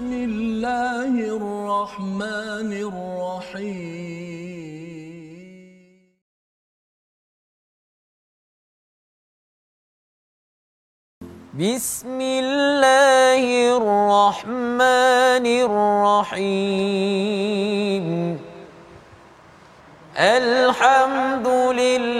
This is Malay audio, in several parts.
بسم الله الرحمن الرحيم. بسم الله الرحمن الرحيم. الحمد لله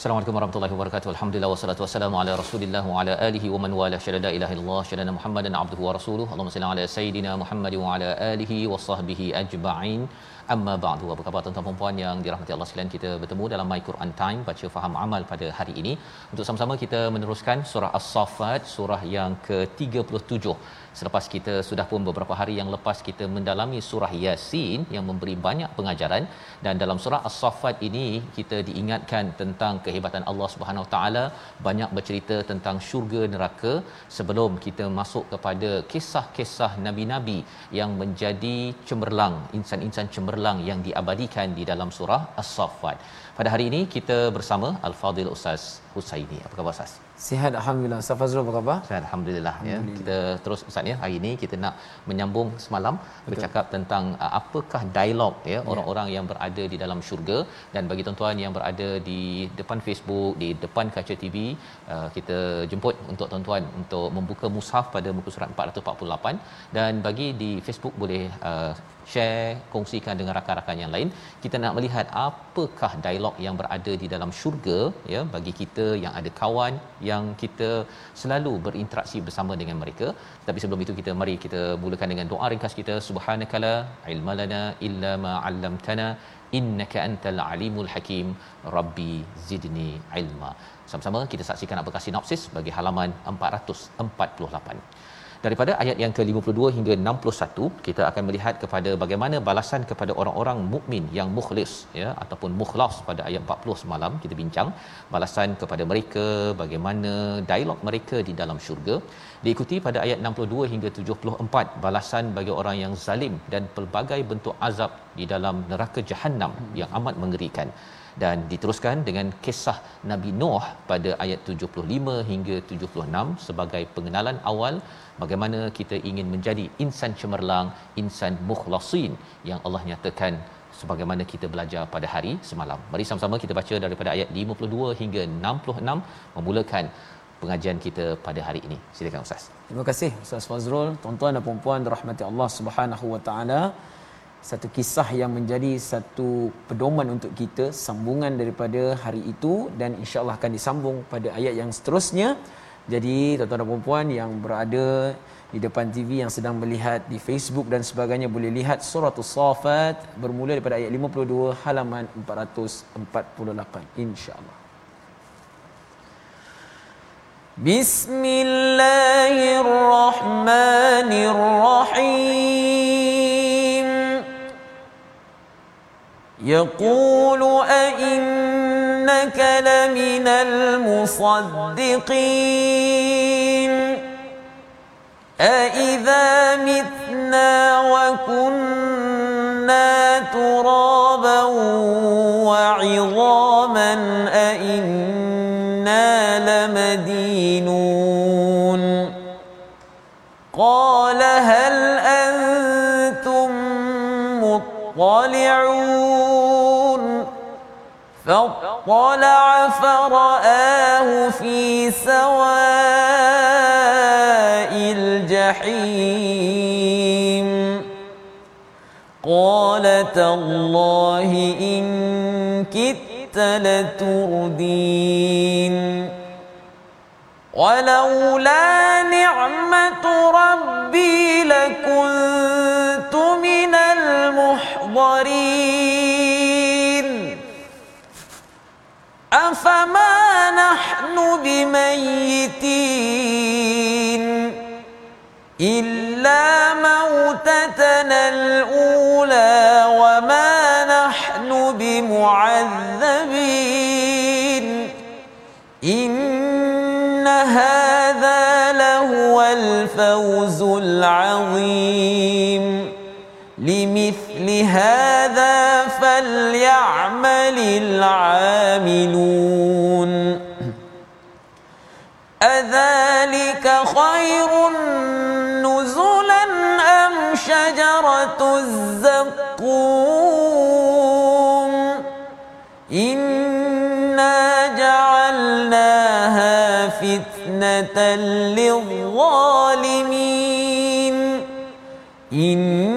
Assalamualaikum warahmatullahi wabarakatuh. Alhamdulillah wassalatu wassalamu ala Rasulillah wa ala alihi wa man wala syada la ilaha illallah syada Muhammadan abduhu wa rasuluhu. Allahumma salli ala sayidina Muhammad wa ala alihi wa sahbihi ajma'in. Amma ba'du. Apa khabar tuan-tuan dan puan yang dirahmati Allah sekalian? Kita bertemu dalam My Quran Time baca faham amal pada hari ini. Untuk sama-sama kita meneruskan surah As-Saffat, surah yang ke-37 selepas kita sudah pun beberapa hari yang lepas kita mendalami surah Yasin yang memberi banyak pengajaran dan dalam surah As-Saffat ini kita diingatkan tentang kehebatan Allah Subhanahu Taala banyak bercerita tentang syurga neraka sebelum kita masuk kepada kisah-kisah nabi-nabi yang menjadi cemerlang insan-insan cemerlang yang diabadikan di dalam surah As-Saffat. Pada hari ini kita bersama Al-Fadil Ustaz Husaini. Apa khabar Ustaz? Sihat Alhamdulillah. Ustaz Fazrul apa khabar? Sihat Alhamdulillah, ya. Kita terus Ustaz ya. Hari ini kita nak menyambung semalam Betul. bercakap tentang uh, apakah dialog ya, ya orang-orang yang berada di dalam syurga dan bagi tuan-tuan yang berada di depan Facebook, di depan kaca TV, uh, kita jemput untuk tuan-tuan untuk membuka mushaf pada muka surat 448 dan bagi di Facebook boleh uh, share, kongsikan dengan rakan-rakan yang lain. Kita nak melihat apakah dialog yang berada di dalam syurga ya bagi kita yang ada kawan yang kita selalu berinteraksi bersama dengan mereka. Tapi sebelum itu kita mari kita mulakan dengan doa ringkas kita subhanakala ilmalana illa ma 'allamtana innaka antal alimul hakim rabbi zidni ilma. Sama-sama kita saksikan apakah sinopsis bagi halaman 448 daripada ayat yang ke-52 hingga 61 kita akan melihat kepada bagaimana balasan kepada orang-orang mukmin yang mukhlis ya ataupun mukhlas pada ayat 40 semalam kita bincang. Balasan kepada mereka bagaimana dialog mereka di dalam syurga. Diikuti pada ayat 62 hingga 74 balasan bagi orang yang zalim dan pelbagai bentuk azab di dalam neraka jahanam yang amat mengerikan dan diteruskan dengan kisah Nabi Nuh pada ayat 75 hingga 76 sebagai pengenalan awal bagaimana kita ingin menjadi insan cemerlang, insan mukhlasin yang Allah nyatakan sebagaimana kita belajar pada hari semalam. Mari sama-sama kita baca daripada ayat 52 hingga 66 memulakan pengajian kita pada hari ini. Silakan Ustaz. Terima kasih Ustaz Fazrul, tuan-tuan dan puan-puan dirahmati Allah Subhanahu wa taala. Satu kisah yang menjadi satu pedoman untuk kita sambungan daripada hari itu dan insya-Allah akan disambung pada ayat yang seterusnya. Jadi tuan-tuan dan puan-puan yang berada di depan TV yang sedang melihat di Facebook dan sebagainya boleh lihat surah As-Saffat bermula daripada ayat 52 halaman 448 insya-Allah. Bismillahirrahmanirrahim. يقول أئنك لمن المصدقين أإذا متنا وكنا ترابا وعظاما أئنا لمدينون فاطلع فرآه في سواء الجحيم. قال تالله كدت لتردين. ولولا أفما نحن بميتين إلا موتتنا الأولى وما نحن بمعذبين. إن هذا لهو الفوز العظيم. لمثل هذا فليعمل العاملون. أذلك خير نزلا أم شجرة الزقوم؟ إنا جعلناها فتنة للظالمين. إنها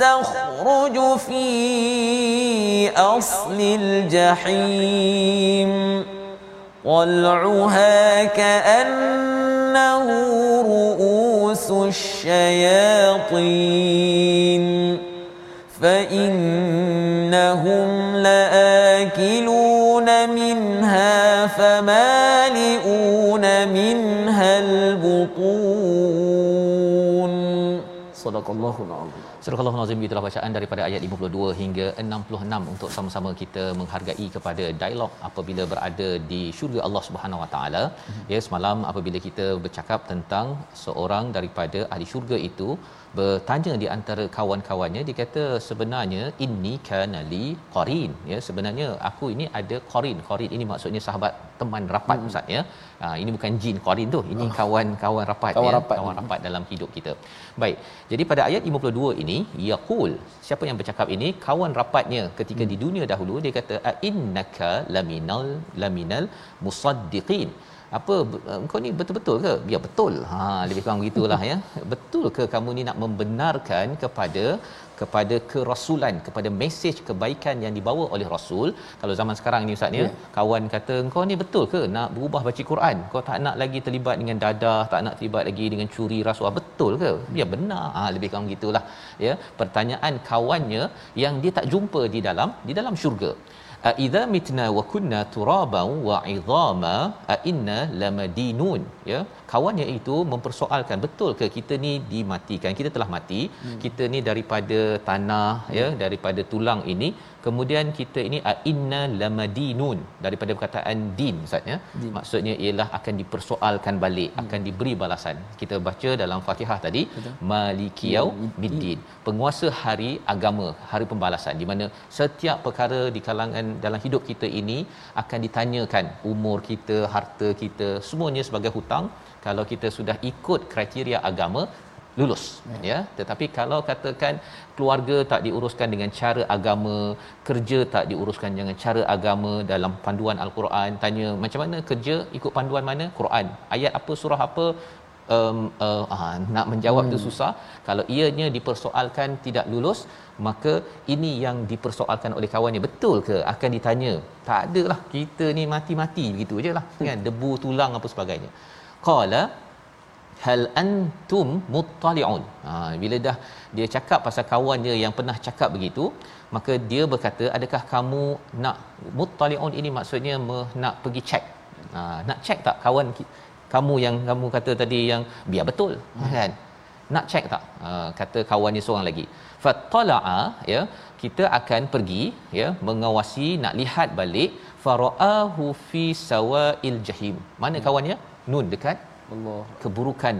تخرج في أصل الجحيم طلعها كأنه رؤوس الشياطين فإنهم sadaqallahul azim. Surah Al-Nazim itulah bacaan daripada ayat 52 hingga 66 untuk sama-sama kita menghargai kepada dialog apabila berada di syurga Allah Subhanahu Wa Taala. Ya semalam apabila kita bercakap tentang seorang daripada ahli syurga itu bertanya di antara kawan-kawannya dia kata sebenarnya inni kana li qarin. Ya sebenarnya aku ini ada qarin. Qarin ini maksudnya sahabat teman rapat hmm. ustaz ya. Ha, ini bukan jin qarin tu. Ini kawan-kawan rapat kawan ya. rapat. kawan rapat dalam hidup kita. Baik jadi pada ayat 52 ini yaqul siapa yang bercakap ini? Kawan rapatnya ketika hmm. di dunia dahulu dia kata a innaka laminal laminal musaddiqin. Apa kau ni betul-betul ke? Ya betul. Ha lebih kurang begitulah ya. Betul ke kamu ni nak membenarkan kepada kepada kerasulan kepada mesej kebaikan yang dibawa oleh rasul. Kalau zaman sekarang ni ustaz ya. yeah. kawan kata kau ni betul ke nak berubah baca Quran? Kau tak nak lagi terlibat dengan dadah tak nak terlibat lagi dengan curi rasuah? Betul ke? Ya benar. Ha lebih kurang gitulah ya. Pertanyaan kawannya yang dia tak jumpa di dalam di dalam syurga idza mitna wa kunna turaban wa idhama a inna lamadinun ya kawannya itu mempersoalkan betul ke kita ni dimatikan kita telah mati hmm. kita ni daripada tanah ya daripada tulang ini kemudian kita ini inna lamadinun daripada perkataan din ustaz ya. Din. maksudnya ialah akan dipersoalkan balik hmm. akan diberi balasan. Kita baca dalam Fatihah tadi malikiyau middin penguasa hari agama hari pembalasan di mana setiap perkara di kalangan dalam hidup kita ini akan ditanyakan umur kita harta kita semuanya sebagai hutang. Kalau kita sudah ikut kriteria agama lulus ya. ya. Tetapi kalau katakan keluarga tak diuruskan dengan cara agama kerja tak diuruskan dengan cara agama dalam panduan al-Quran tanya macam mana kerja ikut panduan mana? Quran. Ayat apa surah apa? Um, uh, uh, nak menjawab hmm. tu susah. Kalau ianya dipersoalkan tidak lulus maka ini yang dipersoalkan oleh kawannya betul ke? Akan ditanya. Tak adalah kita ni mati-mati begitu je lah. Kan? Debu tulang apa sebagainya. Qala hal antum muttali'un. Ha bila dah dia cakap pasal kawannya yang pernah cakap begitu maka dia berkata adakah kamu nak muttali'un? Ini maksudnya nak pergi check. Ha nak check tak kawan kamu yang kamu kata tadi yang biar betul hmm. kan? Nak check tak? Ha, kata kawannya seorang lagi. Fatala'a ya kita akan pergi ya mengawasi nak lihat balik faraahu fi sawa'il jahim. Mana hmm. kawannya nun dekat Allah keburukan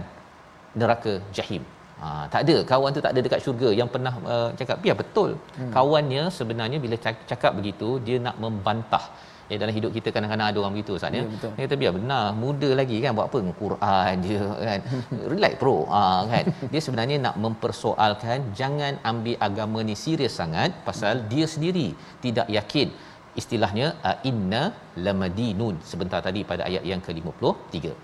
neraka jahim ha, tak ada kawan tu tak ada dekat syurga yang pernah uh, cakap biar betul hmm. kawannya sebenarnya bila cakap begitu dia nak membantah Ya, dalam hidup kita kadang-kadang ada orang begitu Ustaz ya. ya dia kata biar benar muda lagi kan buat apa Quran je kan. Relax bro. Ha, kan. Dia sebenarnya nak mempersoalkan jangan ambil agama ni serius sangat pasal dia sendiri tidak yakin istilahnya uh, inna lamadinun sebentar tadi pada ayat yang ke-53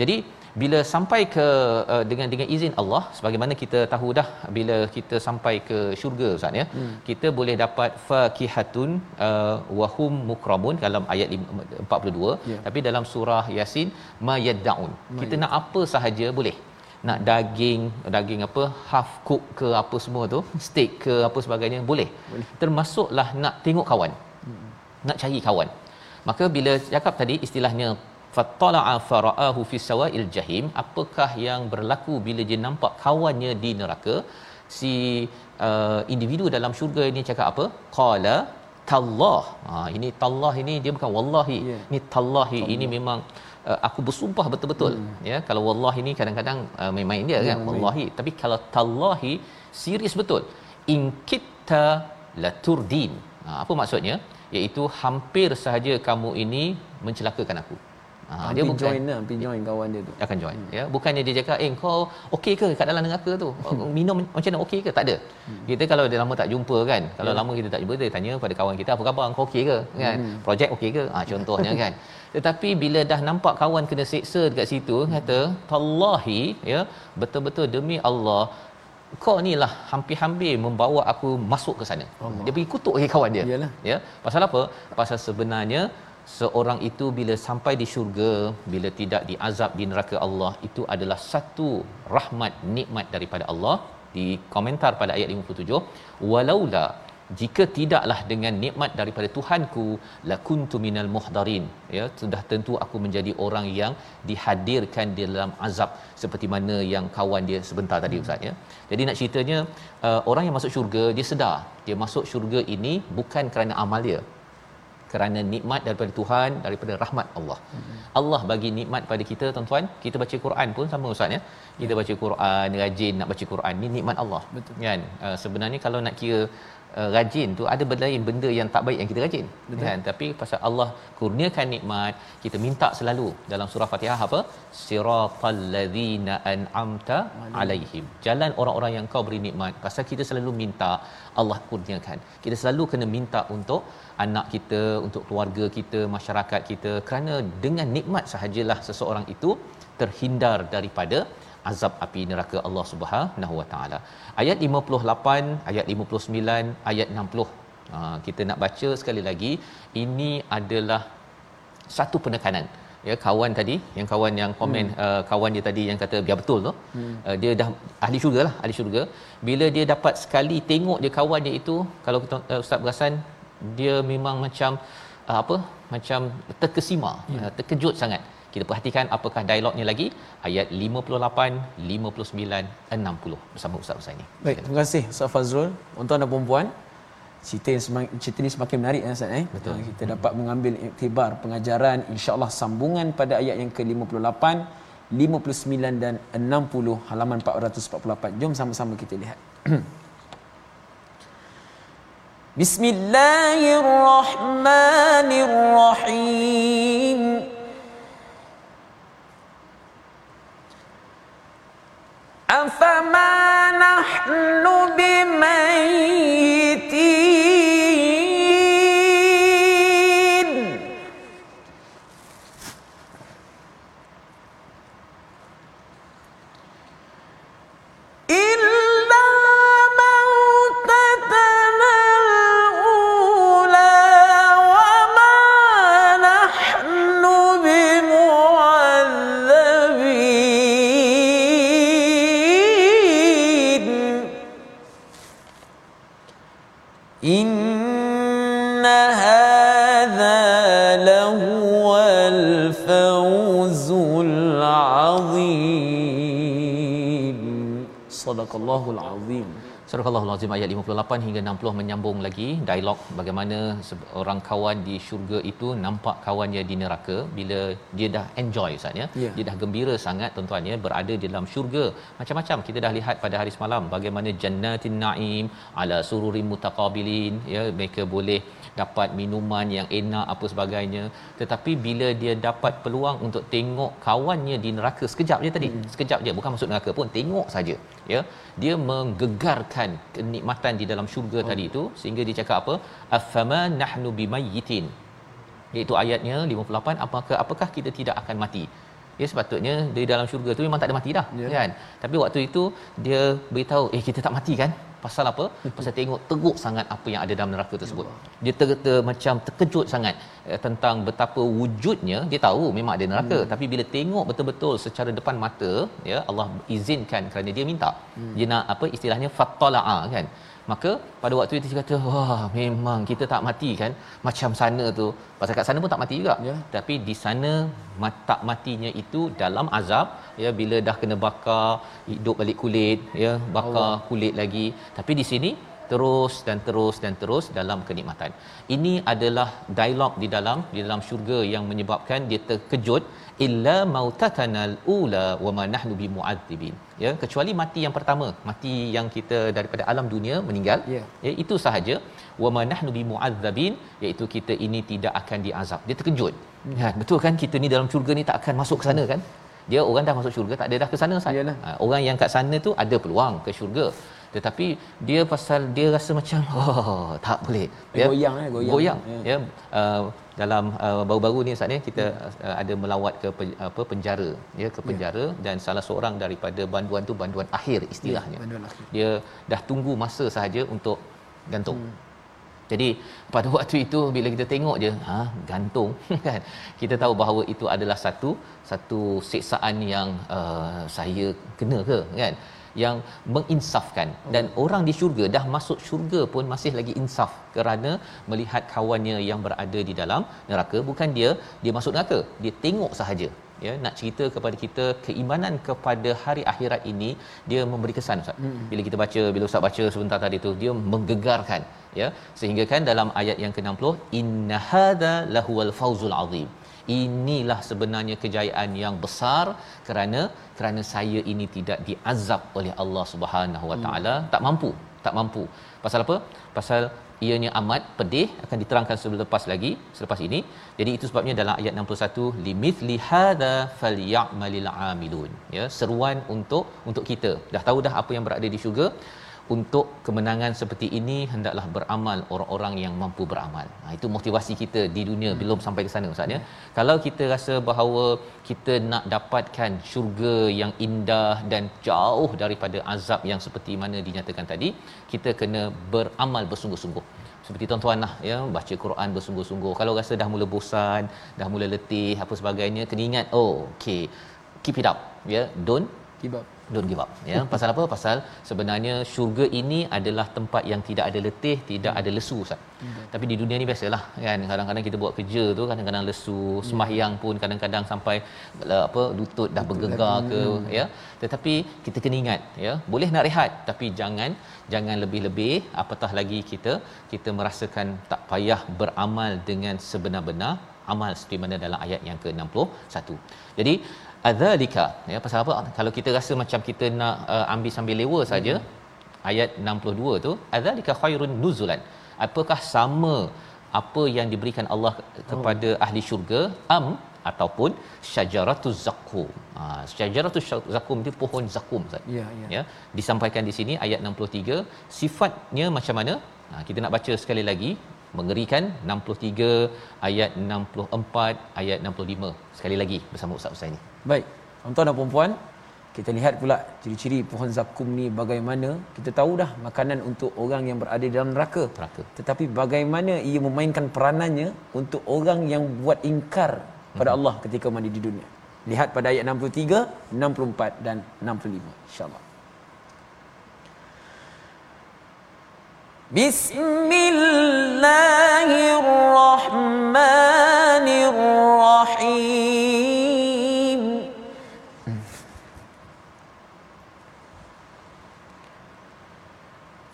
jadi bila sampai ke uh, dengan dengan izin Allah sebagaimana kita tahu dah bila kita sampai ke syurga ustaz ya hmm. kita boleh dapat fakihatun uh, wahum mukramun dalam ayat 42 yeah. tapi dalam surah yasin mayaddaun kita nak apa sahaja boleh nak daging daging apa half cook ke apa semua tu steak ke apa sebagainya boleh, boleh. termasuklah nak tengok kawan. Nak cari kawan. Maka bila cakap tadi istilahnya fattala'a fara'ahu fi sawa'il jahim apakah yang berlaku bila dia nampak kawannya di neraka? Si uh, individu dalam syurga ini cakap apa? Qala tallah. Ha ini tallah ini dia bukan wallahi. Yeah. ini tallahi. Ini memang uh, aku bersumpah betul-betul. Hmm. ya kalau wallahi ini kadang-kadang uh, main-main dia kan wallahi. Tapi kalau tallahi serius betul. In kitta laturdin ha, apa maksudnya iaitu hampir sahaja kamu ini mencelakakan aku Ha, dia bukan join lah, pergi join kawan dia tu. Akan join. Hmm. Ya, bukannya dia cakap, "Eh, kau okey ke kat dalam neraka tu? Hmm. Minum macam mana okey ke?" Tak ada. Hmm. Kita kalau dah lama tak jumpa kan, kalau yeah. lama kita tak jumpa dia tanya pada kawan kita, "Apa khabar? Kau okey ke?" kan. Hmm. Projek okey ke? Ah contohnya kan. Tetapi bila dah nampak kawan kena seksa dekat situ, hmm. kata, "Tallahi, ya, betul-betul demi Allah, kau ni lah hampir-hampir membawa aku masuk ke sana." Allah. Dia pergi kutuk lagi kawan dia. Yalah. Ya. Pasal apa? Pasal sebenarnya seorang itu bila sampai di syurga bila tidak diazab di neraka Allah itu adalah satu rahmat nikmat daripada Allah di komentar pada ayat 57 walaula jika tidaklah dengan nikmat daripada Tuhanku lakuntu minal muhdarin ya sudah tentu aku menjadi orang yang dihadirkan di dalam azab seperti mana yang kawan dia sebentar tadi ustaz ya jadi nak ceritanya uh, orang yang masuk syurga dia sedar dia masuk syurga ini bukan kerana amal dia kerana nikmat daripada Tuhan daripada rahmat Allah. Hmm. Allah bagi nikmat pada kita tuan-tuan, kita baca Quran pun sama ustaz ya. Kita ya. baca Quran, rajin nak baca Quran ni nikmat Allah. Betul. Kan? Uh, sebenarnya kalau nak kira uh, rajin tu ada lain benda yang tak baik yang kita rajin. Betul. Kan? Tapi pasal Allah kurniakan nikmat, kita minta selalu dalam surah Fatihah apa? Siratal ladzina an'amta alaihim. Jalan orang-orang yang kau beri nikmat. Pasal kita selalu minta Allah kurniakan. Kita selalu kena minta untuk anak kita, untuk keluarga kita, masyarakat kita kerana dengan nikmat sahajalah seseorang itu terhindar daripada azab api neraka Allah Subhanahu Wa Taala. Ayat 58, ayat 59, ayat 60. Ha, kita nak baca sekali lagi. Ini adalah satu penekanan. Ya kawan tadi, yang kawan yang komen hmm. uh, kawan dia tadi yang kata biar betul tu. Hmm. Uh, dia dah ahli syurga lah, ahli syurga. Bila dia dapat sekali tengok dia kawan dia itu, kalau kita, uh, Ustaz berasan dia memang macam uh, apa macam terkesima ya. uh, terkejut sangat kita perhatikan apakah dialognya lagi ayat 58, 59, 60 bersama Ustaz Husaini. Baik, terima kasih Ustaz Fazrul. Untuk anda perempuan, cerita yang semakin, cerita ini semakin menarik ya Ustaz eh. Betul. Ah, kita hmm. dapat mengambil iktibar pengajaran insya-Allah sambungan pada ayat yang ke-58, 59 dan 60 halaman 444. Jom sama-sama kita lihat. Bismillahirrahmanirrahim. أفما نحن بميتين؟ Sadaqallahul Azim. Surah Al-Azim ayat 58 hingga 60 menyambung lagi dialog bagaimana orang kawan di syurga itu nampak kawannya di neraka bila dia dah enjoy Ustaz ya. Yeah. Dia dah gembira sangat tuan-tuan ya berada di dalam syurga. Macam-macam kita dah lihat pada hari semalam bagaimana jannatin naim ala sururim mutaqabilin ya mereka boleh dapat minuman yang enak apa sebagainya tetapi bila dia dapat peluang untuk tengok kawannya di neraka sekejap je tadi hmm. sekejap je bukan masuk neraka pun tengok saja ya dia menggegarkan kenikmatan di dalam syurga oh. tadi itu sehingga dia cakap apa? Afama nahnu bimayyitin. Iaitu ayatnya 58 apakah apakah kita tidak akan mati? Ya sepatutnya di dalam syurga tu memang tak ada mati dah yeah. kan? Tapi waktu itu dia beritahu eh kita tak mati kan pasal apa? Pasal tengok teruk sangat apa yang ada dalam neraka tersebut. Dia ter, ter, macam terkejut sangat eh, tentang betapa wujudnya dia tahu memang ada neraka. Hmm. tapi bila tengok betul-betul secara depan mata ya Allah izinkan kerana dia minta. Hmm. dia nak apa istilahnya fattala'a kan maka pada waktu itu dia kata wah memang kita tak mati kan macam sana tu pasal kat sana pun tak mati juga yeah. tapi di sana tak matinya itu dalam azab ya bila dah kena bakar hidup balik kulit ya bakar Allah. kulit lagi tapi di sini terus dan terus dan terus dalam kenikmatan. Ini adalah dialog di dalam di dalam syurga yang menyebabkan dia terkejut illa mautatanal ula wa ma nahnu bimu'adzibin. Ya, kecuali mati yang pertama, mati yang kita daripada alam dunia meninggal. Yeah. Ya, itu sahaja wa ma nahnu bimu'adzabin iaitu kita ini tidak akan diazab. Dia terkejut. Hmm. Ya, betul kan kita ni dalam syurga ni tak akan masuk ke sana kan? Dia orang dah masuk syurga tak ada dah ke sana. Ha, orang yang kat sana tu ada peluang ke syurga tetapi dia pasal dia rasa macam oh tak boleh. Ya. goyang eh goyang, goyang. Ya, ya. Uh, dalam uh, baru-baru ni saat ni kita uh, ada melawat ke pe, apa penjara. Ya ke penjara. Ya. dan salah seorang daripada banduan tu banduan akhir istilahnya. Ya, banduan akhir. dia dah tunggu masa sahaja untuk gantung. Hmm. Jadi pada waktu itu bila kita tengok je ha gantung kan? Kita tahu bahawa itu adalah satu satu siksaan yang uh, saya kena ke kan yang menginsafkan. Dan orang di syurga dah masuk syurga pun masih lagi insaf kerana melihat kawannya yang berada di dalam neraka. Bukan dia dia masuk neraka. Dia tengok sahaja. Ya nak cerita kepada kita keimanan kepada hari akhirat ini dia memberi kesan ustaz. Hmm. bila kita baca bila ustaz baca sebentar tadi tu dia menggegarkan ya. Sehingga kan dalam ayat yang ke-60 inna hadza lahuwal fawzul azim inilah sebenarnya kejayaan yang besar kerana kerana saya ini tidak diazab oleh Allah Subhanahu Wa Taala. Hmm. tak mampu tak mampu. Pasal apa? Pasal ianya amat pedih akan diterangkan selepas lagi selepas ini. Jadi itu sebabnya dalam ayat 61 limithli hadza falyamalil amilun. Ya seruan untuk untuk kita. Dah tahu dah apa yang berada di syurga untuk kemenangan seperti ini hendaklah beramal orang-orang yang mampu beramal. Ha, itu motivasi kita di dunia hmm. belum sampai ke sana Ustaz ya. Hmm. Kalau kita rasa bahawa kita nak dapatkan syurga yang indah dan jauh daripada azab yang seperti mana dinyatakan tadi, kita kena beramal bersungguh-sungguh. Seperti tuan-tuan lah ya, baca Quran bersungguh-sungguh. Kalau rasa dah mula bosan, dah mula letih apa sebagainya, kena ingat, oh okay, keep it up. Ya, yeah. don't give up don't give up ya pasal apa pasal sebenarnya syurga ini adalah tempat yang tidak ada letih tidak ada lesu ustaz hmm. tapi di dunia ni biasalah kan kadang-kadang kita buat kerja tu kadang-kadang lesu hmm. sembahyang pun kadang-kadang sampai apa lutut dah bergegar ke hmm. ya tetapi kita kena ingat ya boleh nak rehat tapi jangan jangan lebih-lebih apatah lagi kita kita merasakan tak payah beramal dengan sebenar-benar amal seperti mana dalam ayat yang ke-61 jadi adzalika ya pasal apa kalau kita rasa macam kita nak uh, ambil sambil lewa saja hmm. ayat 62 tu adzalika khairun nuzulan apakah sama apa yang diberikan Allah kepada oh. ahli syurga am ataupun syajaratuz zakum. Ha syajaratuz zakum itu pohon zakum Ustaz. Ya ya. Ya, disampaikan di sini ayat 63 sifatnya macam mana? Ha kita nak baca sekali lagi mengerikan 63 ayat 64 ayat 65 sekali lagi bersama Ustaz Ustaz ini. Baik. Tuan-tuan dan puan-puan, kita lihat pula ciri-ciri pohon zakum ni bagaimana. Kita tahu dah makanan untuk orang yang berada dalam neraka. neraka. Tetapi bagaimana ia memainkan peranannya untuk orang yang buat ingkar pada hmm. Allah ketika mandi di dunia. Lihat pada ayat 63, 64 dan 65 insya-Allah. بسم الله الرحمن الرحيم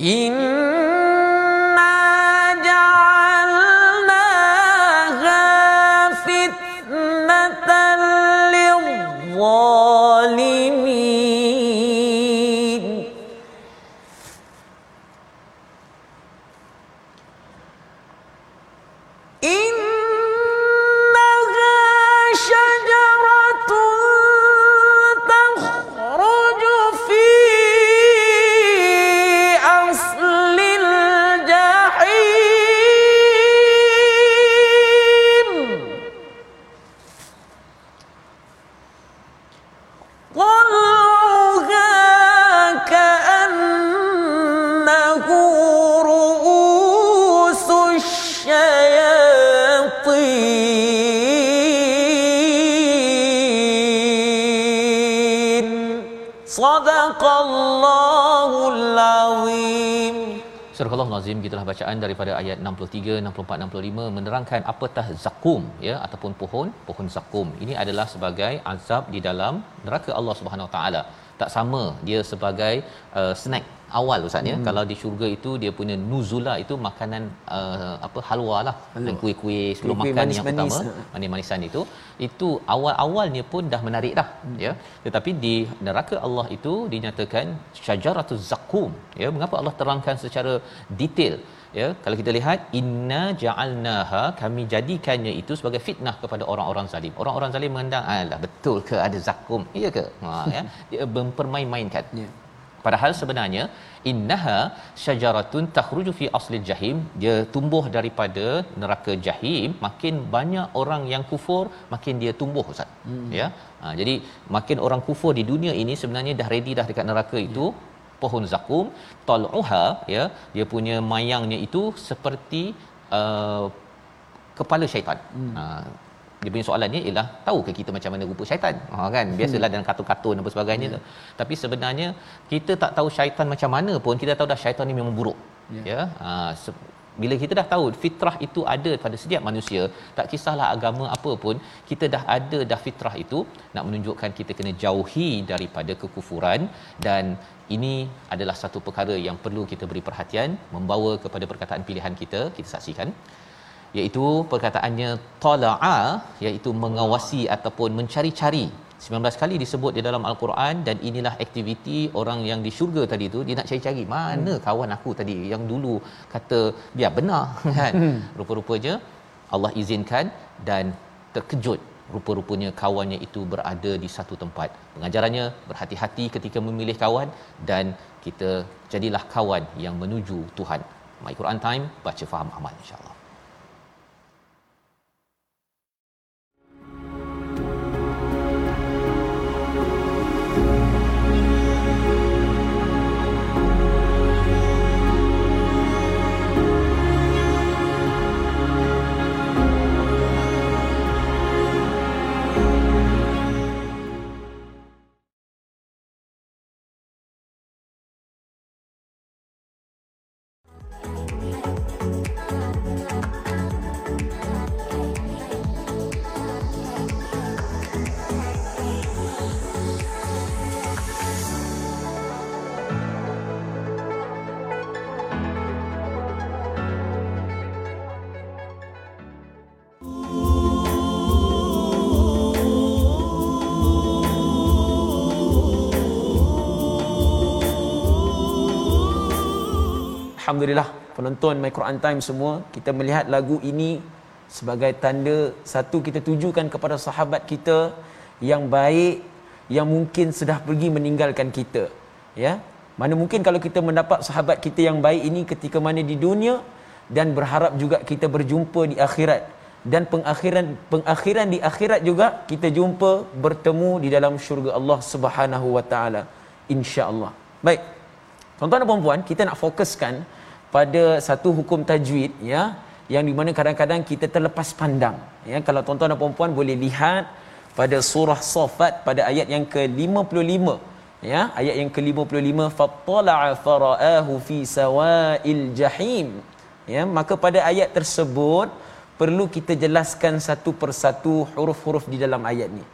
إن Surah Allah Nazim gitulah bacaan daripada ayat 63 64 65 menerangkan apatah zakum ya ataupun pohon pohon zakum. Ini adalah sebagai azab di dalam neraka Allah Subhanahu Wa taala. Tak sama dia sebagai uh, snack awal ustaz ya. Hmm. kalau di syurga itu dia punya nuzula itu makanan uh, apa halwa lah. Dan kuih-kuih sebelum Kuih-kuih makan yang utama. manis-manisan itu. Itu awal-awalnya pun dah menarik dah hmm. ya. Tetapi di neraka Allah itu dinyatakan syajaratuz zakum ya. Mengapa Allah terangkan secara detail ya? Kalau kita lihat inna ja'alnaha kami jadikannya itu sebagai fitnah kepada orang-orang zalim. Orang-orang zalim mengendang alah betul ke ada zakum? Iya ke? Ha ya. Dia mempermain-mainkan Ya. Padahal sebenarnya innaha syajaratun takhruju fi asli jahim. Dia tumbuh daripada neraka jahim. Makin banyak orang yang kufur makin dia tumbuh ustaz. Hmm. ya? Ha, jadi makin orang kufur di dunia ini sebenarnya dah ready dah dekat neraka itu. Pohon zakum tal'uha ya? Dia punya mayangnya itu seperti uh, kepala syaitan. Hmm. ha, dia punya soalannya ialah tahukah kita macam mana rupa syaitan? Ha kan? Biasalah dalam kartun-kartun apa sebagainya Ya. tu. Tapi sebenarnya kita tak tahu syaitan macam mana pun kita tahu dah syaitan ni memang buruk. Ya. ya? Ha, se- bila kita dah tahu fitrah itu ada pada setiap manusia tak kisahlah agama apa pun kita dah ada dah fitrah itu nak menunjukkan kita kena jauhi daripada kekufuran dan ini adalah satu perkara yang perlu kita beri perhatian membawa kepada perkataan pilihan kita kita saksikan iaitu perkataannya tala'a iaitu mengawasi ataupun mencari-cari. 19 kali disebut di dalam al-Quran dan inilah aktiviti orang yang di syurga tadi tu dia nak cari-cari mana kawan aku tadi yang dulu kata biar benar kan? Rupa-rupanya Allah izinkan dan terkejut rupa-rupanya kawannya itu berada di satu tempat. Pengajarannya berhati-hati ketika memilih kawan dan kita jadilah kawan yang menuju Tuhan. My Quran Time baca faham amal insya-Allah Alhamdulillah penonton My Quran Time semua kita melihat lagu ini sebagai tanda satu kita tujukan kepada sahabat kita yang baik yang mungkin sudah pergi meninggalkan kita ya mana mungkin kalau kita mendapat sahabat kita yang baik ini ketika mana di dunia dan berharap juga kita berjumpa di akhirat dan pengakhiran pengakhiran di akhirat juga kita jumpa bertemu di dalam syurga Allah Subhanahu wa taala insya-Allah. Baik. Tuan-tuan dan puan-puan, kita nak fokuskan pada satu hukum tajwid ya yang di mana kadang-kadang kita terlepas pandang ya. Kalau tuan-tuan dan puan-puan boleh lihat pada surah Safat pada ayat yang ke-55 ya. Ayat yang ke-55 fattala'a fara'ahu fi sawa'il jahim ya. Maka pada ayat tersebut perlu kita jelaskan satu persatu huruf-huruf di dalam ayat ni.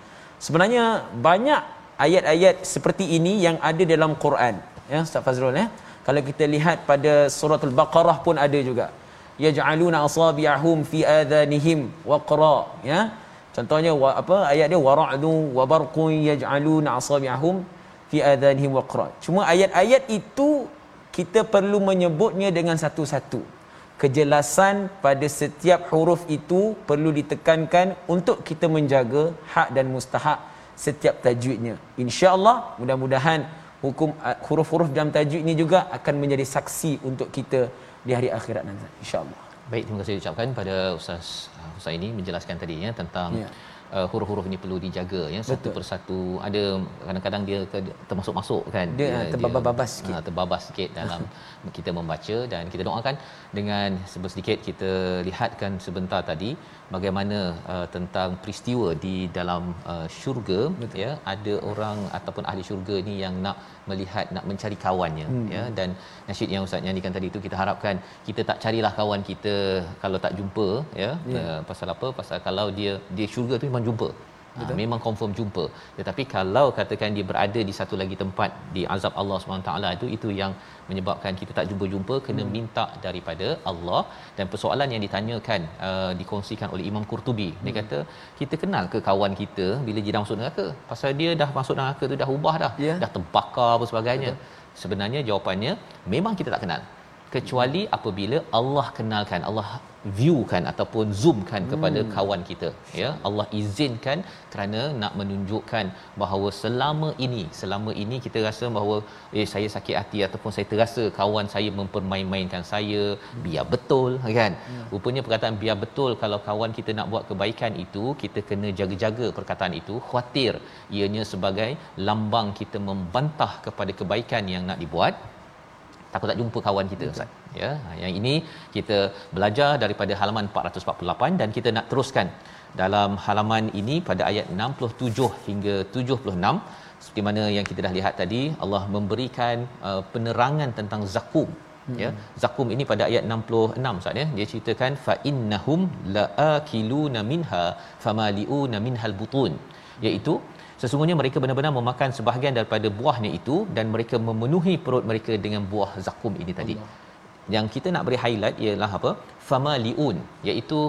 Sebenarnya banyak ayat-ayat seperti ini yang ada dalam Quran ya Ustaz Fazrul ya kalau kita lihat pada surah al-baqarah pun ada juga. Yaj'aluna asabi'ahum fi adhanihim waqra ya. Contohnya apa ayat dia wara'du wa barqun yaj'aluna asabi'ahum fi adhanihim waqra. Cuma ayat-ayat itu kita perlu menyebutnya dengan satu-satu. Kejelasan pada setiap huruf itu perlu ditekankan untuk kita menjaga hak dan mustahak setiap tajwidnya. insya-Allah mudah-mudahan hukum uh, huruf-huruf dalam tajwid ini juga akan menjadi saksi untuk kita di hari akhirat nanti insya-Allah Baik, terima kasih ucapkan pada Ustaz uh, Ustaz ini menjelaskan tadinya tentang Ya. uh, huruf-huruf ini perlu dijaga ya satu Betul. persatu ada kadang-kadang dia ke, termasuk-masuk kan Dia, ah, terbabas-babas sikit. ah, terbabas sikit dalam kita membaca dan kita doakan dengan sedikit kita lihatkan sebentar tadi bagaimana uh, tentang peristiwa di dalam uh, syurga Betul. ya ada orang ataupun ahli syurga ni yang nak melihat nak mencari kawannya hmm. ya dan nasyid yang ustaz nyanyikan tadi itu kita harapkan kita tak carilah kawan kita kalau tak jumpa ya yeah. uh, pasal apa pasal kalau dia dia syurga tu memang jumpa Ha, memang confirm jumpa tetapi kalau katakan dia berada di satu lagi tempat di azab Allah SWT itu itu yang menyebabkan kita tak jumpa-jumpa kena hmm. minta daripada Allah dan persoalan yang ditanyakan uh, dikongsikan oleh Imam Qurtubi hmm. dia kata kita kenal ke kawan kita bila dia dah masuk neraka pasal dia dah masuk neraka tu dah ubah dah yeah. dah terbakar apa sebagainya Betul. sebenarnya jawapannya memang kita tak kenal kecuali apabila Allah kenalkan Allah viewkan ataupun zoomkan kepada hmm. kawan kita ya Allah izinkan kerana nak menunjukkan bahawa selama ini selama ini kita rasa bahawa eh saya sakit hati ataupun saya terasa kawan saya mempermain-mainkan saya biar betul kan hmm. rupanya perkataan biar betul kalau kawan kita nak buat kebaikan itu kita kena jaga-jaga perkataan itu khawatir ianya sebagai lambang kita membantah kepada kebaikan yang nak dibuat takut tak jumpa kawan kita Ustaz. Ya, yang ini kita belajar daripada halaman 448 dan kita nak teruskan dalam halaman ini pada ayat 67 hingga 76 seperti mana yang kita dah lihat tadi Allah memberikan uh, penerangan tentang zakum. Hmm. ya zakum ini pada ayat 66 Ustaz ya. Dia ceritakan fa innahum laakiluna minha famaliuna minhal butun. Iaitu Sesungguhnya mereka benar-benar memakan sebahagian daripada buahnya itu dan mereka memenuhi perut mereka dengan buah zakum ini tadi. Allah. Yang kita nak beri highlight ialah apa? Famaliun iaitu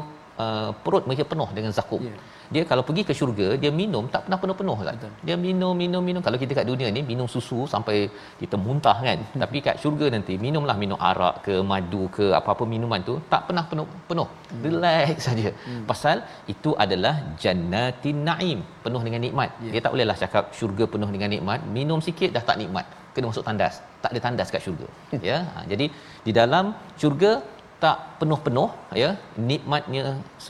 uh, perut mereka penuh dengan zakum. Yeah dia kalau pergi ke syurga dia minum tak pernah penuh-penuh kan dia minum minum minum. Kalau kita kat dunia ni minum susu sampai kita muntah kan. Tapi kat syurga nanti minumlah minum arak ke madu ke apa-apa minuman tu tak pernah penuh penuh. Hmm. relax saja. Hmm. pasal itu adalah jannatin naim penuh dengan nikmat. Yeah. dia tak bolehlah cakap syurga penuh dengan nikmat. Minum sikit dah tak nikmat. Kena masuk tandas. Tak ada tandas kat syurga. Ya? Ha, jadi di dalam syurga tak penuh-penuh ya nikmatnya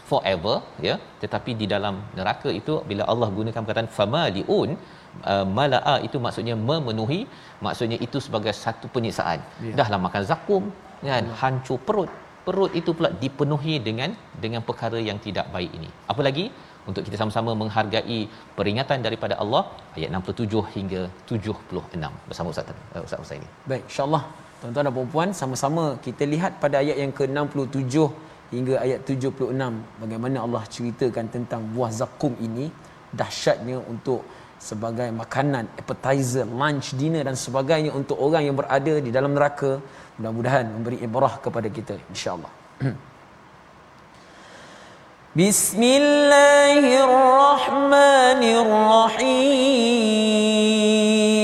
forever ya. Tetapi di dalam neraka itu bila Allah gunakan perkataan famaliun uh, malaa itu maksudnya memenuhi maksudnya itu sebagai satu penyiksaan. Ya. dahlah makan zakum kan? Ya. hancur perut. Perut itu pula dipenuhi dengan dengan perkara yang tidak baik ini. Apa lagi? Untuk kita sama-sama menghargai peringatan daripada Allah ayat 67 hingga 76 bersama Ustaz uh, Ustaz Ustaz ini baik insyaallah Tuan-tuan dan puan-puan, sama-sama kita lihat pada ayat yang ke-67 hingga ayat 76 bagaimana Allah ceritakan tentang buah zakum ini dahsyatnya untuk sebagai makanan, appetizer, lunch, dinner dan sebagainya untuk orang yang berada di dalam neraka. Mudah-mudahan memberi ibrah kepada kita insya-Allah. Bismillahirrahmanirrahim.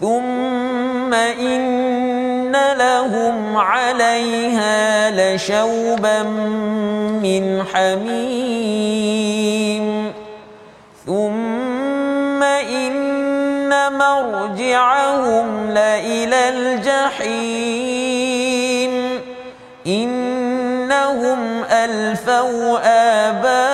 ثم إن لهم عليها لشوبا من حميم. ثم إن مرجعهم لإلى الجحيم. إنهم ألفوا آباءهم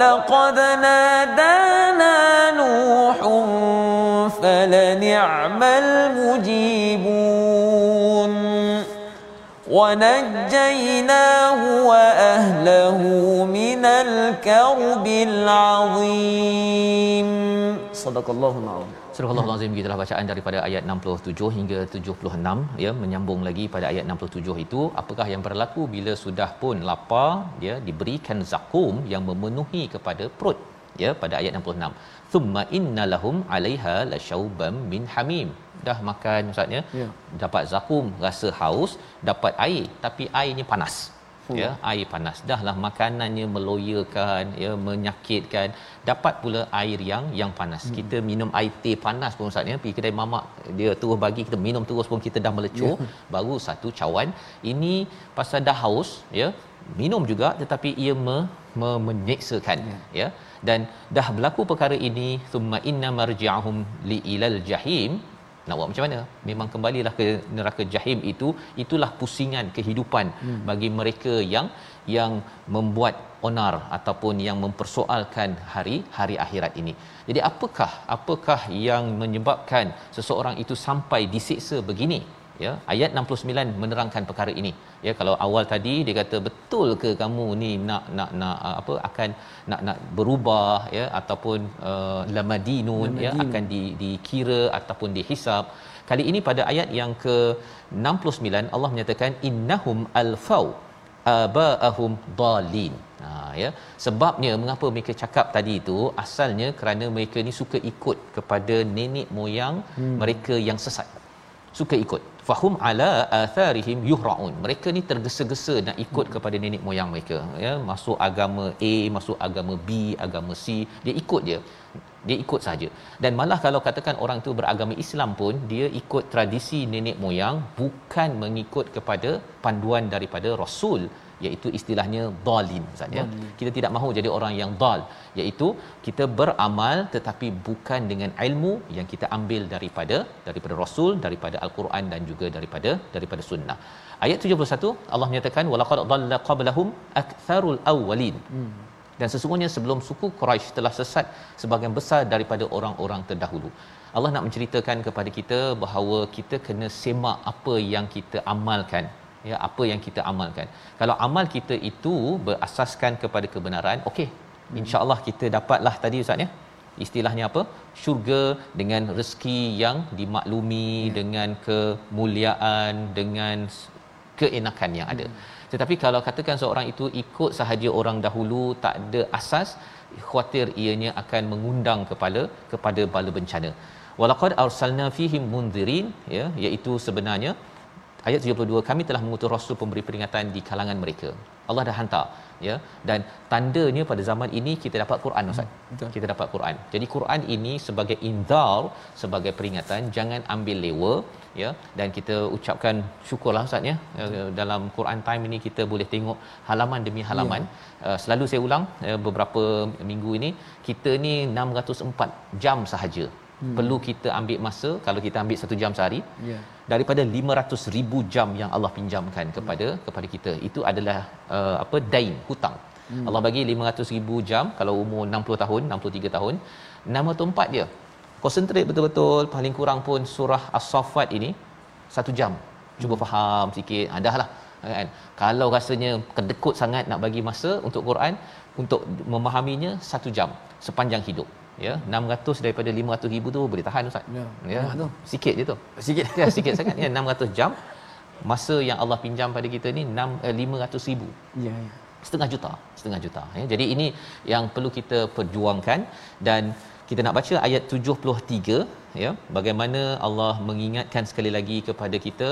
ولقد نادانا نوح فلنعم المجيبون ونجيناه وأهله من الكرب العظيم. صدق الله العظيم. Astagfirullahalazim gitulah bacaan daripada ayat 67 hingga 76 ya menyambung lagi pada ayat 67 itu apakah yang berlaku bila sudah pun lapar ya diberikan zakum yang memenuhi kepada perut? Ya pada ayat 66 thumma innalahum 'alaiha lasyauban min hamim. Dah makan ustaz ya? Ya. dapat zakum rasa haus dapat air tapi airnya panas ya air panas. Dahlah makanannya meloyakan ya menyakitkan. Dapat pula air yang yang panas. Hmm. kita minum air teh panas pun ustaz ya. Pergi kedai mamak dia terus bagi kita minum terus pun kita dah melecur. Yeah. baru satu cawan. Ini pasal dah haus ya. Minum juga tetapi ia me, me, menyeksakan yeah. ya. Dan dah berlaku perkara ini thumma inna marji'ahum li ilal jahim nak buat macam mana? Memang kembalilah ke neraka jahim itu itulah pusingan kehidupan hmm. bagi mereka yang yang membuat onar ataupun yang mempersoalkan hari hari akhirat ini. Jadi apakah apakah yang menyebabkan seseorang itu sampai disiksa begini ya ayat 69 menerangkan perkara ini. Ya kalau awal tadi dia kata betul ke kamu ni nak nak nak uh, apa akan nak nak berubah ya ataupun uh, lamadinun ya akan di dikira ataupun dihisap kali ini pada ayat yang ke 69 Allah menyatakan innahum alfau abaahum dalin ha ya. Sebabnya mengapa mereka cakap tadi itu? Asalnya kerana mereka ni suka ikut kepada nenek moyang hmm. mereka yang sesat. Suka ikut fahum ala atharihim yuhraun. Mereka ni tergesa-gesa nak ikut kepada nenek moyang mereka. Ya masuk agama A masuk agama B agama C dia ikut dia dia ikut saja dan malah kalau katakan orang tu beragama Islam pun dia ikut tradisi nenek moyang bukan mengikut kepada panduan daripada rasul iaitu istilahnya dalin Ustaz ya. Kita tidak mahu jadi orang yang dal iaitu kita beramal tetapi bukan dengan ilmu yang kita ambil daripada daripada rasul daripada al-Quran dan juga daripada daripada sunnah. Ayat 71 Allah menyatakan walaqad dhalla qablahum aktsarul awwalin. Hmm. Dan sesungguhnya sebelum suku Quraisy telah sesat sebagian besar daripada orang-orang terdahulu. Allah nak menceritakan kepada kita bahawa kita kena semak apa yang kita amalkan ya apa yang kita amalkan. Kalau amal kita itu berasaskan kepada kebenaran okey insyaallah kita dapatlah tadi ustaz ya. Istilahnya apa? Syurga dengan rezeki yang dimaklumi ya. dengan kemuliaan dengan keenakan yang ada. Hmm. tetapi kalau katakan seorang itu ikut sahaja orang dahulu tak ada asas khawatir ianya akan mengundang kepada kepada bala bencana. Walaqad arsalna fihim munzirin ya iaitu sebenarnya ayat 72 kami telah mengutus rasul pemberi peringatan di kalangan mereka. Allah dah hantar ya. Dan tandanya pada zaman ini kita dapat Quran ustaz. Hmm, kita dapat Quran. Jadi Quran ini sebagai inzar sebagai peringatan jangan ambil lewa ya. Dan kita ucapkan syukurlah ustaz ya. Hmm. dalam Quran time ini kita boleh tengok halaman demi halaman. Ya. uh, selalu saya ulang uh, beberapa minggu ini kita ni 604 jam sahaja. Hmm. perlu kita ambil masa. Kalau kita ambil satu jam sehari yeah. Daripada 500 ribu jam yang Allah pinjamkan kepada hmm. kepada kita itu adalah uh, apa dain hutang hmm. Allah bagi 500 ribu jam kalau umur 60 tahun 63 tahun 64 dia konsentrate betul-betul paling kurang pun surah as-saffat ini satu jam cuba hmm. faham sikit adahlah kan kalau rasanya kedekut sangat nak bagi masa untuk Quran untuk memahaminya satu jam sepanjang hidup ya 600 daripada 500 ribu tu boleh tahan ustaz. Ya, ya. Tu. Sikit je tu. Sikit. Ya sikit sangat. Ya 600 jam. Masa yang Allah pinjam pada kita ni 6 eh, 500 ribu. Ya ya. Setengah juta setengah juta. Ya jadi ini yang perlu kita perjuangkan. Dan kita nak baca ayat 73 ya bagaimana Allah mengingatkan sekali lagi kepada kita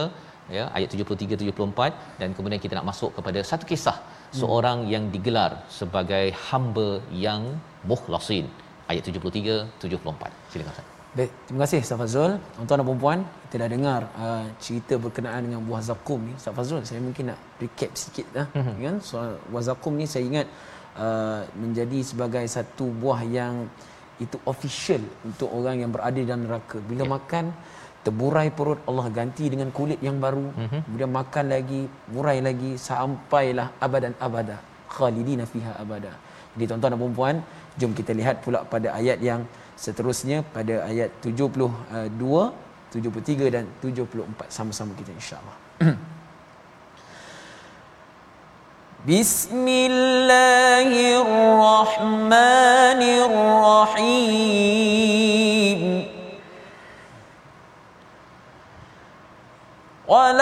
ya ayat 73 74 dan kemudian kita nak masuk kepada satu kisah hmm. seorang yang digelar sebagai hamba yang mukhlasin ayat 73 74 silakan Ustaz Baik, terima kasih Ustaz Fazrul. Tuan-tuan dan puan-puan, kita dah dengar uh, cerita berkenaan dengan buah zakum ni. Ustaz Fazrul, saya mungkin nak recap sikit lah. Mm-hmm. Kan? Soal buah zakum ni saya ingat uh, menjadi sebagai satu buah yang itu official untuk orang yang berada dalam neraka. Bila yeah. makan, terburai perut, Allah ganti dengan kulit yang baru. Mm-hmm. Kemudian makan lagi, burai lagi, sampailah abadan abada. Khalidina fiha abada. Jadi tuan-tuan dan puan-puan, Jom kita lihat pula pada ayat yang seterusnya pada ayat 72, 73 eh, dan 74 sama-sama kita insya-Allah. Bismillahirrahmanirrahim. Wa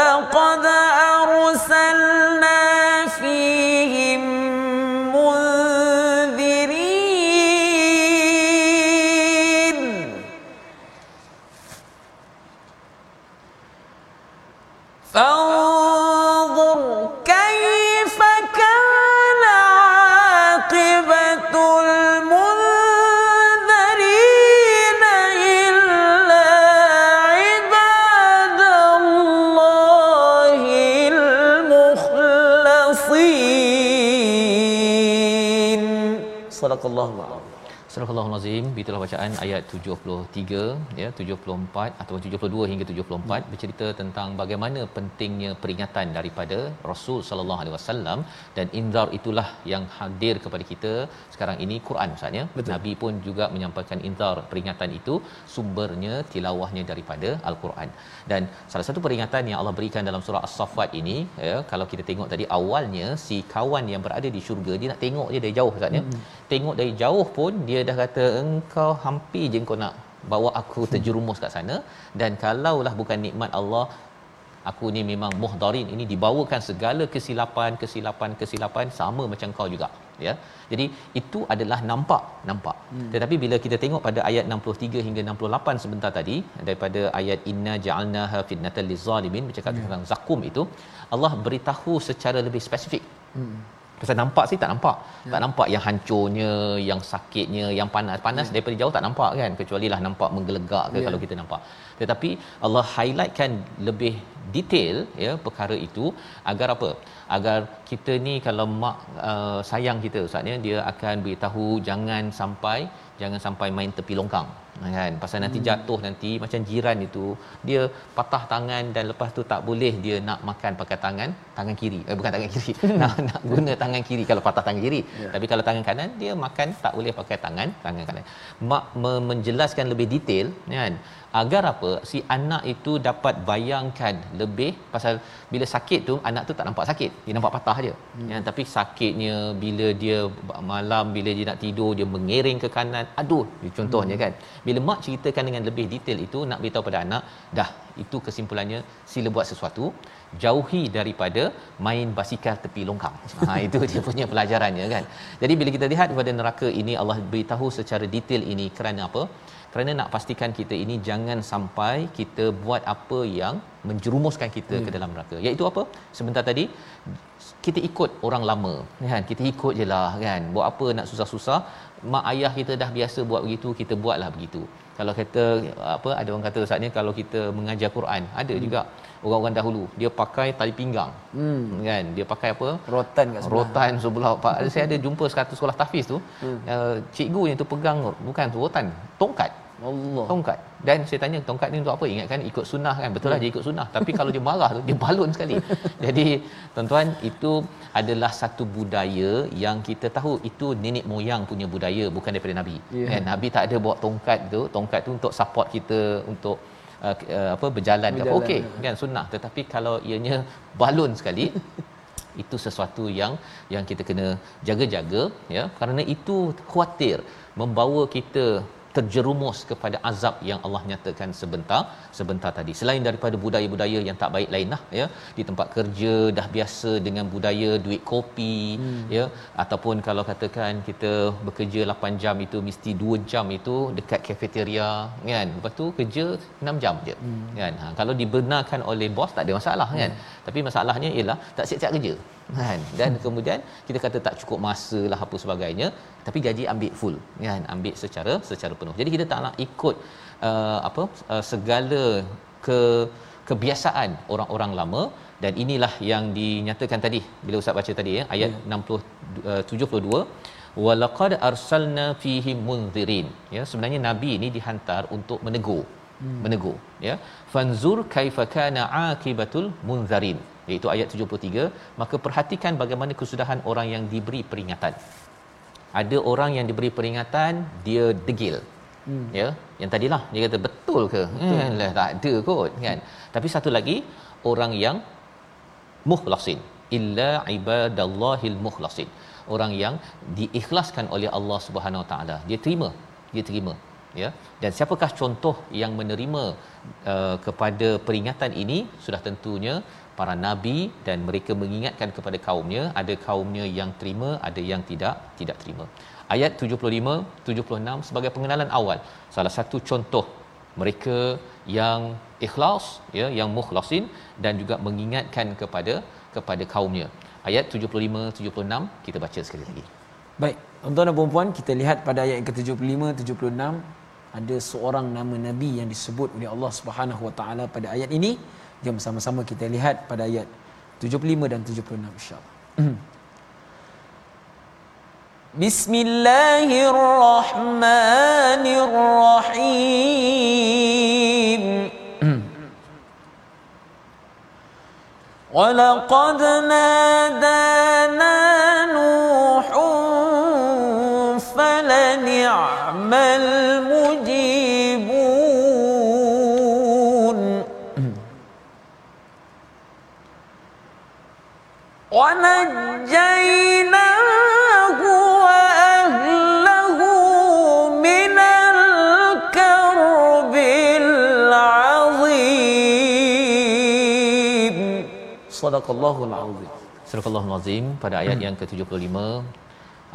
Surah Al-Azim itulah bacaan ayat 73 ya 74 atau 72 hingga 74 bercerita tentang bagaimana pentingnya peringatan daripada Rasul sallallahu alaihi wasallam dan inzar itulah yang hadir kepada kita sekarang ini Quran Ustaz ya. Nabi pun juga menyampaikan inzar peringatan itu sumbernya tilawahnya daripada Al-Quran. Dan salah satu peringatan yang Allah berikan dalam surah As-Saffat ini ya kalau kita tengok tadi awalnya si kawan yang berada di syurga dia nak tengok je dari jauh Ustaz ya. Hmm. tengok dari jauh pun dia dah kata engkau hampir je kau nak bawa aku terjerumus kat sana. Dan kalaulah bukan nikmat Allah aku ni memang muhdarin. Ini dibawakan segala kesilapan kesilapan kesilapan sama macam kau juga. Ya. Jadi itu adalah nampak. Nampak. Hmm. tetapi bila kita tengok pada ayat 63 hingga 68 sebentar tadi daripada ayat inna ja'alnaha fitnatal lizalimin bercakap hmm. tentang zakum itu Allah beritahu secara lebih spesifik. Hmm Pasal nampak sih tak nampak. Ya. Tak nampak yang hancurnya, yang sakitnya, yang panas. Panas ya. daripada jauh tak nampak kan. Kecuali lah nampak menggelegak ke ya. kalau kita nampak. Tetapi Allah highlightkan lebih detail ya perkara itu agar apa? Agar kita ni kalau mak uh, sayang kita ustaz ya, dia akan beritahu jangan sampai jangan sampai main tepi longkang kan? Pasal nanti hmm. jatuh nanti macam jiran itu dia patah tangan dan lepas tu tak boleh dia nak makan pakai tangan tangan kiri. Eh bukan tangan kiri. Nak nak guna tangan kiri. Kalau patah tangan kiri. Yeah. tapi kalau tangan kanan dia makan tak boleh pakai tangan tangan kanan. Mak menjelaskan lebih detail kan agar apa si anak itu dapat bayangkan lebih pasal bila sakit tu anak tu tak nampak sakit dia nampak patah aja hmm. ya tapi sakitnya bila dia malam bila dia nak tidur dia mengiring ke kanan aduh contohnya hmm. kan bila mak ceritakan dengan lebih detail itu nak beritahu pada anak dah itu kesimpulannya sila buat sesuatu jauhi daripada main basikal tepi longkang. Ha itu dia punya pelajarannya kan. Jadi bila kita lihat kepada neraka ini Allah beritahu secara detail ini kerana apa? Kerana nak pastikan kita ini jangan sampai kita buat apa yang menjerumuskan kita hmm. ke dalam neraka. Iaitu apa? Sebentar tadi kita ikut orang lama kan? Kita ikut je lah kan? Buat apa nak susah-susah? Mak ayah kita dah biasa buat begitu kita buatlah begitu. Kalau kata apa ada orang kata saatnya kalau kita mengajar Quran ada hmm. juga orang-orang dahulu. Dia pakai tali pinggang hmm. kan? Dia pakai apa? Rotan kat sebelah. Rotan sebelah. Pak saya ada jumpa satu sekolah tahfiz tu. Hmm. uh, cikgu yang tu pegang bukan rotan tongkat Allah. Tongkat. Dan saya tanya tongkat ni untuk apa? Ingat kan ikut sunnah kan? Betul lah dia ikut sunnah. Tapi kalau dia marah tu dia balun sekali. Jadi tuan-tuan itu adalah satu budaya yang kita tahu itu nenek moyang punya budaya bukan daripada nabi. Yeah. Kan nabi tak ada bawa tongkat tu. Tongkat tu untuk support kita untuk uh, uh, apa berjalan, berjalan. apa okey kan sunnah tetapi kalau ianya balun sekali itu sesuatu yang yang kita kena jaga-jaga ya kerana itu khuatir membawa kita terjerumus kepada azab yang Allah nyatakan sebentar sebentar tadi. Selain daripada budaya-budaya yang tak baik lainlah ya. Di tempat kerja dah biasa dengan budaya duit kopi hmm. ya. Ataupun kalau katakan kita bekerja 8 jam itu mesti 2 jam itu dekat kafeteria kan. Lepas tu kerja 6 jam je hmm. kan. Ha, kalau dibenarkan oleh bos tak ada masalah kan. Hmm. tapi masalahnya ialah tak siap-siap kerja kan? Dan kemudian kita kata tak cukup masa lah apa sebagainya tapi gaji ambil full kan? Ambil secara secara penuh. Jadi kita tak nak ikut uh, apa uh, segala ke kebiasaan orang-orang lama. Dan inilah yang dinyatakan tadi bila ustaz baca tadi ya ayat ya. 60 uh, 72 walaqad arsalna fihi munzirin. Ya sebenarnya nabi ini dihantar untuk menegur. Hmm. menegur ya. Fanzur kaifa kana akibatul munzarin iaitu ayat 73 maka perhatikan bagaimana kesudahan orang yang diberi peringatan. Ada orang yang diberi peringatan dia degil. Hmm. ya yang tadilah dia kata betul ke? Betul. Hmm, lah tak ada kot kan? Tapi satu lagi orang yang mukhlasin. Illa ibadallahil mukhlasin. Orang yang diikhlaskan oleh Allah Subhanahu Wa Taala. Dia terima. Dia terima. Ya? Dan siapakah contoh yang menerima uh, kepada peringatan ini? Sudah tentunya para nabi dan mereka mengingatkan kepada kaumnya ada kaumnya yang terima ada yang tidak tidak terima. Ayat 75 76 sebagai pengenalan awal. Salah satu contoh mereka yang ikhlas ya yang mukhlasin dan juga mengingatkan kepada kepada kaumnya. Ayat 75 76 kita baca sekali lagi. Baik, tuan-tuan dan puan-puan, kita lihat pada ayat yang ke-75 76 ada seorang nama nabi yang disebut oleh Allah Subhanahu Wa Taala pada ayat ini. Jom sama-sama kita lihat pada ayat 75 dan 76 insya-Allah. Bismillahirrahmanirrahim. ولقد نادانا Sadaqallahul azim. Sadaqallahul azim pada ayat yang ke-75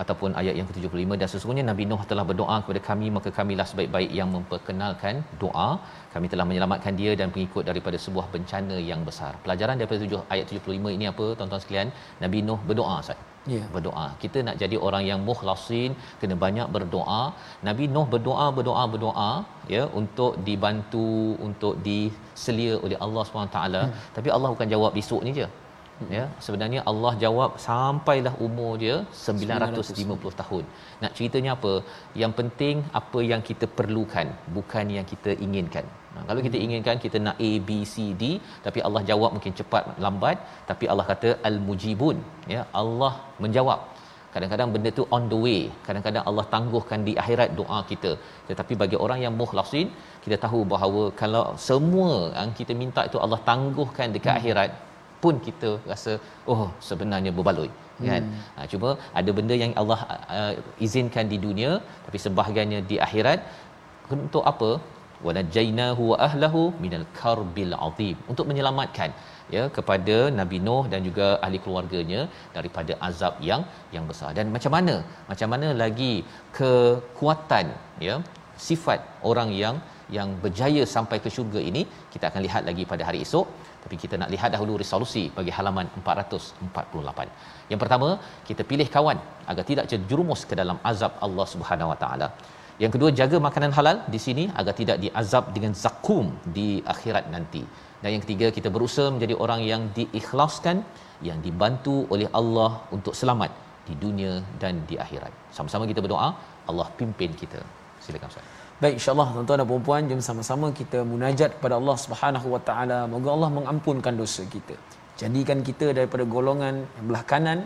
ataupun ayat yang ke-75 dan sesungguhnya Nabi Nuh telah berdoa kepada kami maka kamilah sebaik-baik yang memperkenalkan doa. Kami telah menyelamatkan dia dan pengikut daripada sebuah bencana yang besar. Pelajaran daripada 7 ayat 75 ini apa tuan-tuan sekalian? Nabi Nuh berdoa Ustaz. Ya. berdoa. Kita nak jadi orang yang mukhlasin kena banyak berdoa. Nabi Nuh berdoa berdoa berdoa ya untuk dibantu untuk diselia oleh Allah SWT hmm. tapi Allah bukan jawab besok ni je ya sebenarnya Allah jawab sampailah umur dia 950 tahun. Nak ceritanya apa? Yang penting apa yang kita perlukan bukan yang kita inginkan. Nah, kalau kita inginkan kita nak A B C D tapi Allah jawab mungkin cepat lambat tapi Allah kata al mujibun ya Allah menjawab. Kadang-kadang benda tu on the way. Kadang-kadang Allah tangguhkan di akhirat doa kita. Tetapi bagi orang yang mukhlasin kita tahu bahawa kalau semua yang kita minta itu Allah tangguhkan dekat hmm. akhirat pun kita rasa oh sebenarnya berbaloi kan? Hmm. ha, cuma ada benda yang Allah uh, izinkan di dunia tapi sebahagiannya di akhirat untuk apa? Wanajainahu wa ahlahu minal karbil azim untuk menyelamatkan ya kepada Nabi Nuh dan juga ahli keluarganya daripada azab yang yang besar. Dan macam mana? Macam mana lagi kekuatan ya sifat orang yang yang berjaya sampai ke syurga ini? Kita akan lihat lagi pada hari esok tapi kita nak lihat dahulu resolusi bagi halaman 448. Yang pertama, kita pilih kawan agar tidak terjerumus ke dalam azab Allah Subhanahu Wa Taala. Yang kedua, jaga makanan halal di sini agar tidak diazab dengan zakum di akhirat nanti. Dan yang ketiga, kita berusaha menjadi orang yang diikhlaskan, yang dibantu oleh Allah untuk selamat di dunia dan di akhirat. Sama-sama kita berdoa, Allah pimpin kita. Silakan Ustaz. Baik insya-Allah tuan-tuan dan puan-puan jom sama-sama kita munajat kepada Allah Subhanahu wa taala. Moga Allah mengampunkan dosa kita. Jadikan kita daripada golongan yang belah kanan.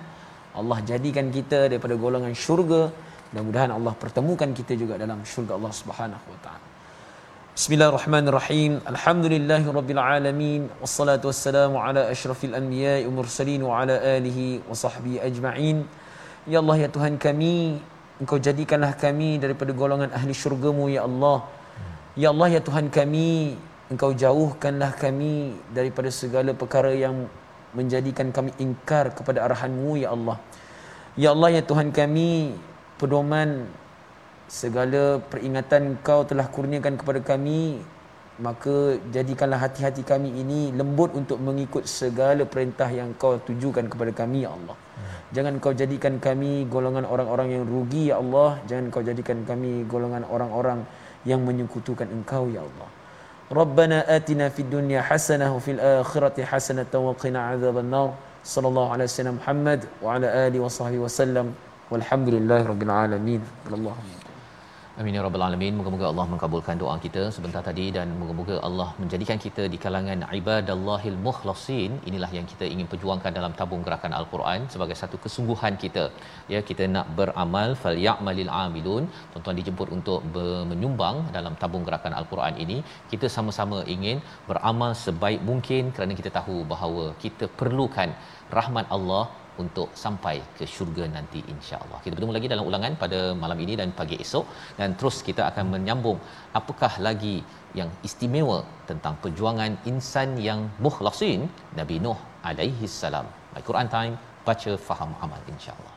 Allah jadikan kita daripada golongan syurga. Mudah-mudahan Allah pertemukan kita juga dalam syurga Allah Subhanahu wa taala. Bismillahirrahmanirrahim. Alhamdulillahirabbil alamin. Wassalatu wassalamu ala asyrafil anbiya'i mursalin wa ala alihi wa sahbihi ajma'in. Ya Allah ya Tuhan kami, Engkau jadikanlah kami daripada golongan ahli syurgamu ya Allah. Ya Allah ya Tuhan kami, Engkau jauhkanlah kami daripada segala perkara yang menjadikan kami ingkar kepada arahanmu ya Allah. Ya Allah ya Tuhan kami, pedoman segala peringatan Engkau telah kurniakan kepada kami, maka jadikanlah hati-hati kami ini lembut untuk mengikut segala perintah yang Kau tujukan kepada kami ya Allah. Jangan kau jadikan kami golongan orang-orang yang rugi ya Allah. Jangan kau jadikan kami golongan orang-orang yang menyekutukan Engkau ya Allah. Rabbana atina fid dunya hasanah wa fil akhirati hasanah wa qina adzaban nar. Sallallahu alaihi wasallam Muhammad wa ala alihi wa sahbihi wasallam. Walhamdulillahirabbil alamin. Allahumma Amin ya rabbal alamin. Moga-moga Allah mengabulkan doa kita sebentar tadi dan moga-moga Allah menjadikan kita di kalangan ibadallahil mukhlasin. Inilah yang kita ingin perjuangkan dalam tabung gerakan Al-Quran sebagai satu kesungguhan kita. Ya, kita nak beramal falyamalil amilun. Tuan-tuan dijemput untuk menyumbang dalam tabung gerakan Al-Quran ini. Kita sama-sama ingin beramal sebaik mungkin kerana kita tahu bahawa kita perlukan rahmat Allah untuk sampai ke syurga nanti insya-Allah. Kita bertemu lagi dalam ulangan pada malam ini dan pagi esok dan terus kita akan menyambung apakah lagi yang istimewa tentang perjuangan insan yang mukhlasin Nabi Nuh alaihi salam. My Quran Time baca faham amal insya-Allah.